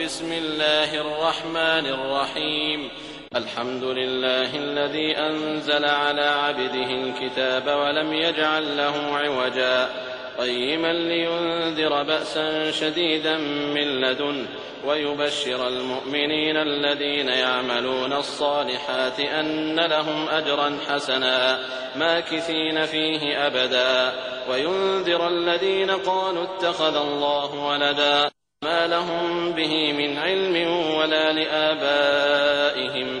بسم الله الرحمن الرحيم. الحمد لله الذي أنزل على عبده الكتاب ولم يجعل له عوجا. قيما لينذر بأسا شديدا من لدنه ويبشر المؤمنين الذين يعملون الصالحات أن لهم أجرا حسنا ماكثين فيه أبدا. وينذر الذين قالوا اتخذ الله ولدا. ما لهم به من علم ولا لآبائهم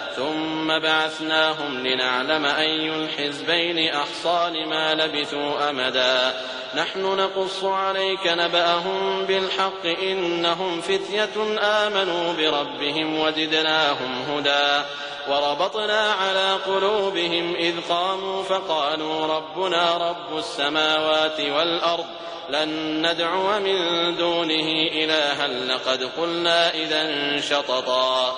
ثم بعثناهم لنعلم أي الحزبين أحصى لما لبثوا أمدا. نحن نقص عليك نبأهم بالحق إنهم فتية آمنوا بربهم وزدناهم هدى. وربطنا على قلوبهم إذ قاموا فقالوا ربنا رب السماوات والأرض لن ندعو من دونه إلها لقد قلنا إذا شططا.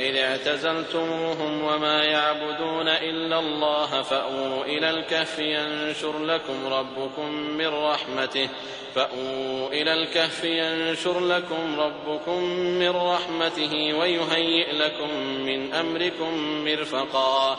وإذ اعتزلتموهم وما يعبدون إلا الله فأووا إلى الكهف ينشر لكم ربكم من رحمته فأووا إلى الكهف ينشر لكم ربكم من رحمته ويهيئ لكم من أمركم مرفقا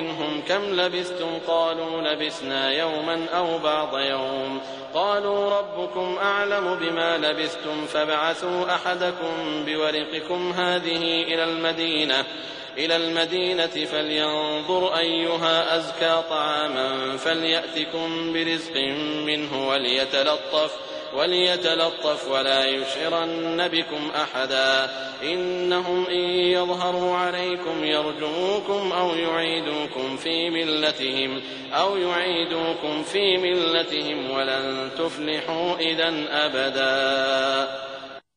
منهم كم لبثتم قالوا لبثنا يوما أو بعض يوم. قالوا ربكم أعلم بما لبثتم فابعثوا أحدكم بورقكم هذه إلى المدينة. إلى المدينة فلينظر أيها أزكى طعاما فليأتكم برزق منه وليتلطف وليتلطف ولا يشعرن بكم أحدا. إنهم إن يظهروا عليكم يرجموكم أو يعيدوكم في ملتهم أو يعيدوكم في ملتهم ولن تفلحوا إذا أبدا.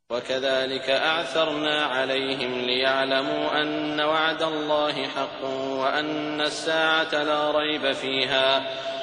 وكذلك أعثرنا عليهم ليعلموا أن وعد الله حق وأن الساعة لا ريب فيها.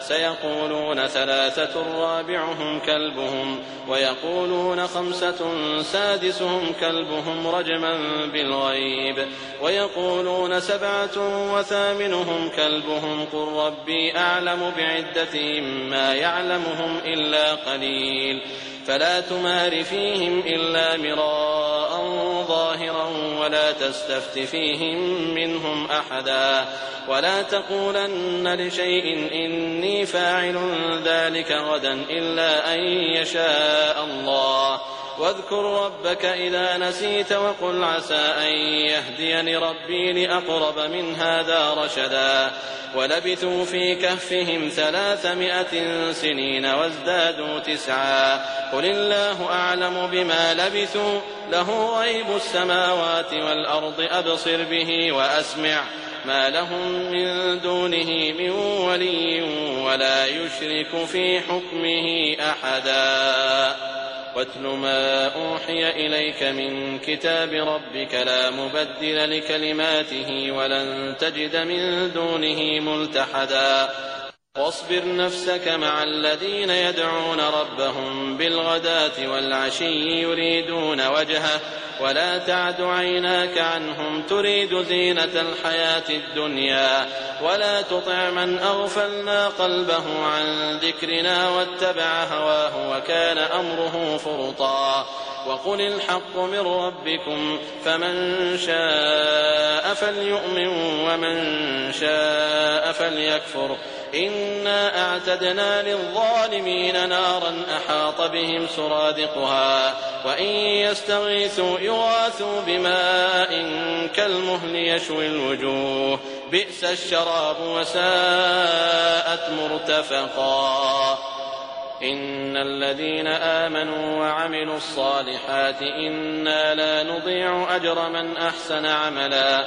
سيقولون ثلاثة رابعهم كلبهم ويقولون خمسة سادسهم كلبهم رجما بالغيب ويقولون سبعة وثامنهم كلبهم قل ربي أعلم بعدتهم ما يعلمهم إلا قليل فلا تمار فيهم إلا مراء ظاهرا ولا تستفت فيهم منهم أحدا ولا تقولن لشيء إني فاعل ذلك غدا إلا أن يشاء الله واذكر ربك إذا نسيت وقل عسى أن يهديني ربي لأقرب من هذا رشدا ولبثوا في كهفهم ثلاثمائة سنين وازدادوا تسعا قل الله أعلم بما لبثوا له غيب السماوات والأرض أبصر به وأسمع ما لهم من دونه من ولي ولا يشرك في حكمه أحدا واتل ما أوحي إليك من كتاب ربك لا مبدل لكلماته ولن تجد من دونه ملتحدا. واصبر نفسك مع الذين يدعون ربهم بالغداة والعشي يريدون وجهه ولا تعد عيناك عنهم تريد زينة الحياة الدنيا ولا تطع من أغفلنا قلبه عن ذكرنا واتبع هواه وكان أمره فرطا. وقل الحق من ربكم فمن شاء فليؤمن ومن شاء فليكفر. إنا أعتدنا للظالمين نارا أحاط بهم سرادقها وإن يستغيثوا يغاثوا بماء كالمهل يشوي الوجوه بئس الشراب وساءت مرتفقا إن الذين آمنوا وعملوا الصالحات إنا لا نضيع أجر من أحسن عملا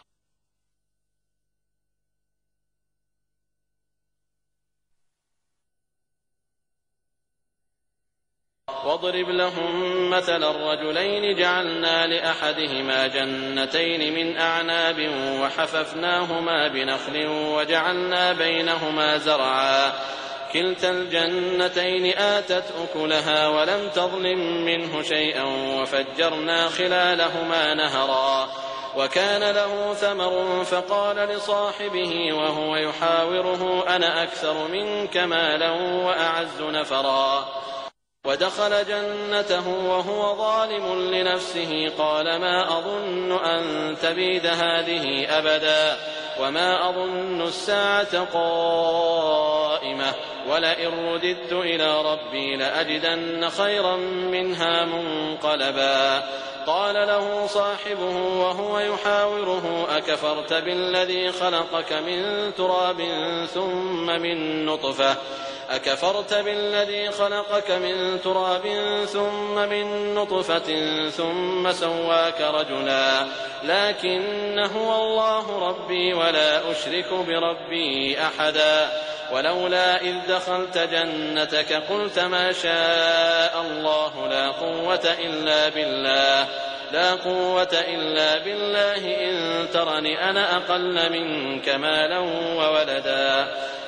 واضرب لهم مثل الرجلين جعلنا لأحدهما جنتين من أعناب وحففناهما بنخل وجعلنا بينهما زرعا. كلتا الجنتين آتت أكلها ولم تظلم منه شيئا وفجرنا خلالهما نهرا. وكان له ثمر فقال لصاحبه وهو يحاوره أنا أكثر منك مالا وأعز نفرا. ودخل جنته وهو ظالم لنفسه. قال ما أظن أن تبيد هذه أبدا وما أظن الساعة قائمة ولئن رددت إلى ربي لأجدن خيرا منها منقلبا. قال له صاحبه وهو يحاوره أكفرت بالذي خلقك من تراب ثم من نطفة أكفرت بالذي خلقك من تراب ثم من نطفة ثم سواك رجلا لكن هو الله ربي ولا أشرك بربي أحدا ولولا إذ دخلت جنتك قلت ما شاء الله لا قوة إلا بالله لا قوة إلا بالله إن ترني أنا أقل منك مالا وولدا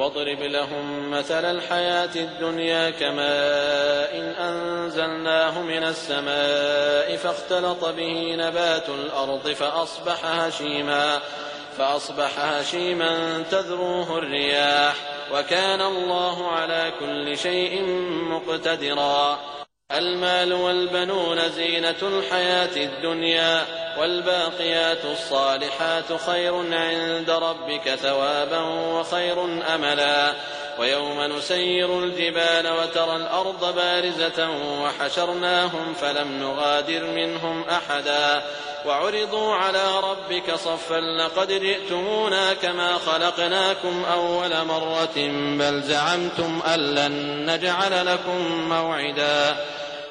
واضرب لهم مثل الحياة الدنيا كماء إن أنزلناه من السماء فاختلط به نبات الأرض فأصبح هشيما فأصبح هشيما تذروه الرياح وكان الله على كل شيء مقتدرا المال والبنون زينة الحياة الدنيا والباقيات الصالحات خير عند ربك ثوابا وخير أملا. ويوم نسير الجبال وترى الأرض بارزة وحشرناهم فلم نغادر منهم أحدا. وعرضوا على ربك صفا لقد جئتمونا كما خلقناكم أول مرة بل زعمتم أن لن نجعل لكم موعدا.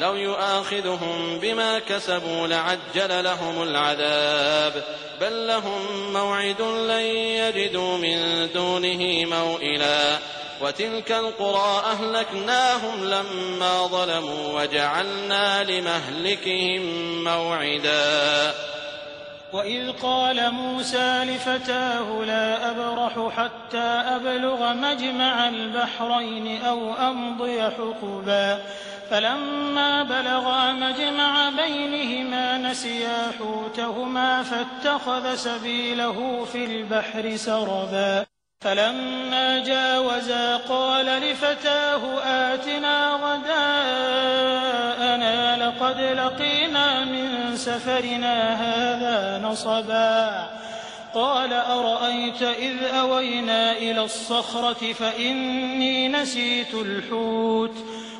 لو يؤاخذهم بما كسبوا لعجل لهم العذاب. بل لهم موعد لن يجدوا من دونه موئلا. وتلك القرى أهلكناهم لما ظلموا وجعلنا لمهلكهم موعدا. وإذ قال موسى لفتاه لا أبرح حتى أبلغ مجمع البحرين أو أمضي حقبا. فلما بلغا مجمع بينهما نسيا حوتهما فاتخذ سبيله في البحر سربا. فلما جاوزا قال لفتاه آتنا غداءنا لقد لقينا من سفرنا هذا نصبا. قال أرأيت إذ أوينا إلى الصخرة فإني نسيت الحوت.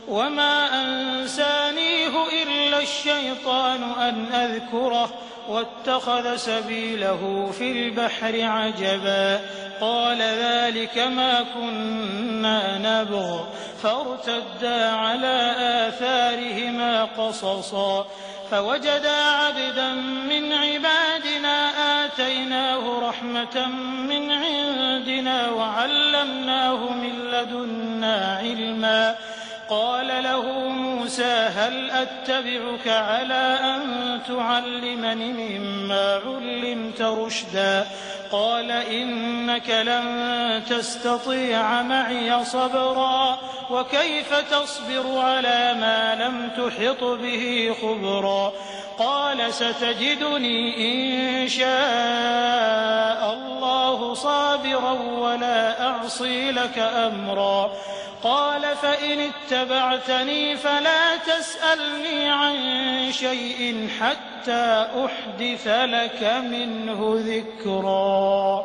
وما أنسانيه إلا الشيطان أن أذكره واتخذ سبيله في البحر عجبا. قال ذلك ما كنا نبغ. فارتدا على آثارهما قصصا. فوجدا عبدا من عبادنا آتيناه رحمة من عندنا وعلمناه من لدنا علما. قال له موسى هل أتبعك على أن تعلمني مما علمت رشدا؟ قال إنك لن تستطيع معي صبرا وكيف تصبر على ما لم تحط به خبرا؟ قال ستجدني إن شاء الله صابرا ولا أعصي لك أمرا. قال فإن اتبعتني فلا تسألني عن شيء حتى أحدث لك منه ذكرا.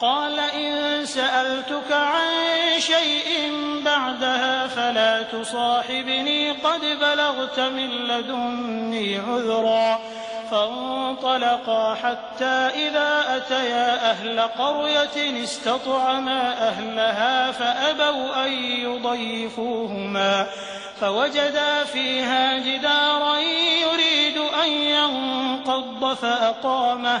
قال إن سألتك عن شيء بعدها فلا تصاحبني قد بلغت من لدني عذرا فانطلقا حتى إذا أتيا أهل قرية استطعما أهلها فأبوا أن يضيفوهما فوجدا فيها جدارا يريد أن ينقض فأقامه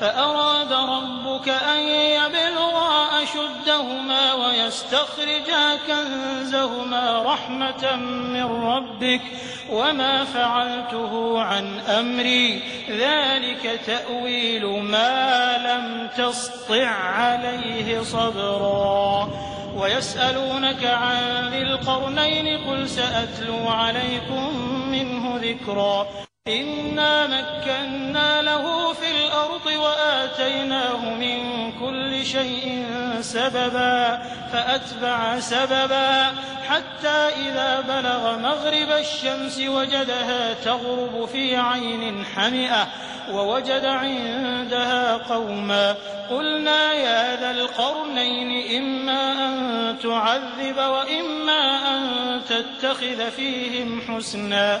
فأراد ربك أن يبلغا أشدهما ويستخرجا كنزهما رحمة من ربك وما فعلته عن أمري. ذلك تأويل ما لم تسطع عليه صبرا. ويسألونك عن ذي القرنين قل سأتلو عليكم منه ذكرا. إنا مكنا له في الأرض وآتيناه من كل شيء سببا فأتبع سببا. حتى إذا بلغ مغرب الشمس وجدها تغرب في عين حمئة ووجد عندها قوما. قلنا يا ذا القرنين إما أن تعذب وإما أن تتخذ فيهم حسنا.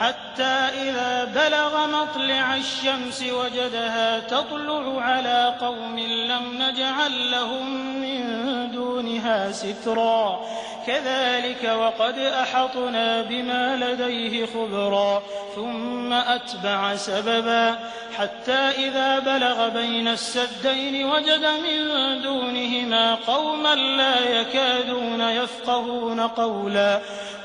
حتى إذا بلغ مطلع الشمس وجدها تطلع على قوم لم نجعل لهم من دونها سترا. كذلك وقد أحطنا بما لديه خبرا ثم أتبع سببا. حتى إذا بلغ بين السدين وجد من دونهما قوما لا يكادون يفقهون قولا.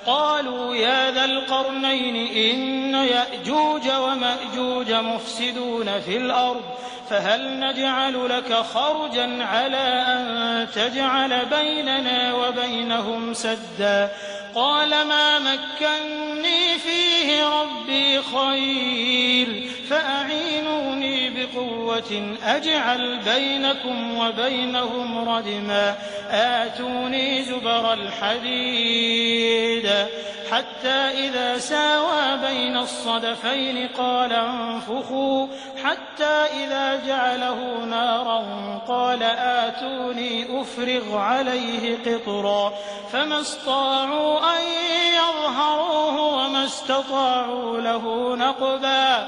قالوا يا ذا القرنين إن يأجوج ومأجوج مفسدون في الأرض فهل نجعل لك خرجا على أن تجعل بيننا وبينهم سدا قال ما مكني فيه ربي خير فأعينوني قوة أجعل بينكم وبينهم ردما آتوني زبر الحديد حتى إذا ساوى بين الصدفين قال انفخوا حتى إذا جعله نارا قال آتوني أفرغ عليه قطرا فما استطاعوا أن يظهروه وما استطاعوا له نقبا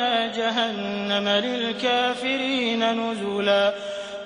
أعتدنا جهنم للكافرين نزلا.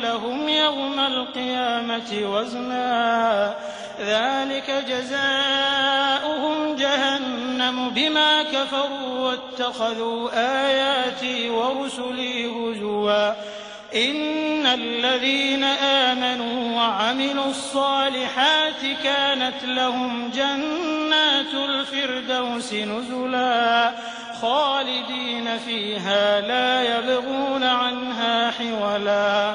لهم يوم القيامة وزنا. ذلك جزاؤهم جهنم بما كفروا واتخذوا آياتي ورسلي هزوا. إن الذين آمنوا وعملوا الصالحات كانت لهم جنات الفردوس نزلا. خالدين فيها لا يبغون عنها حولا.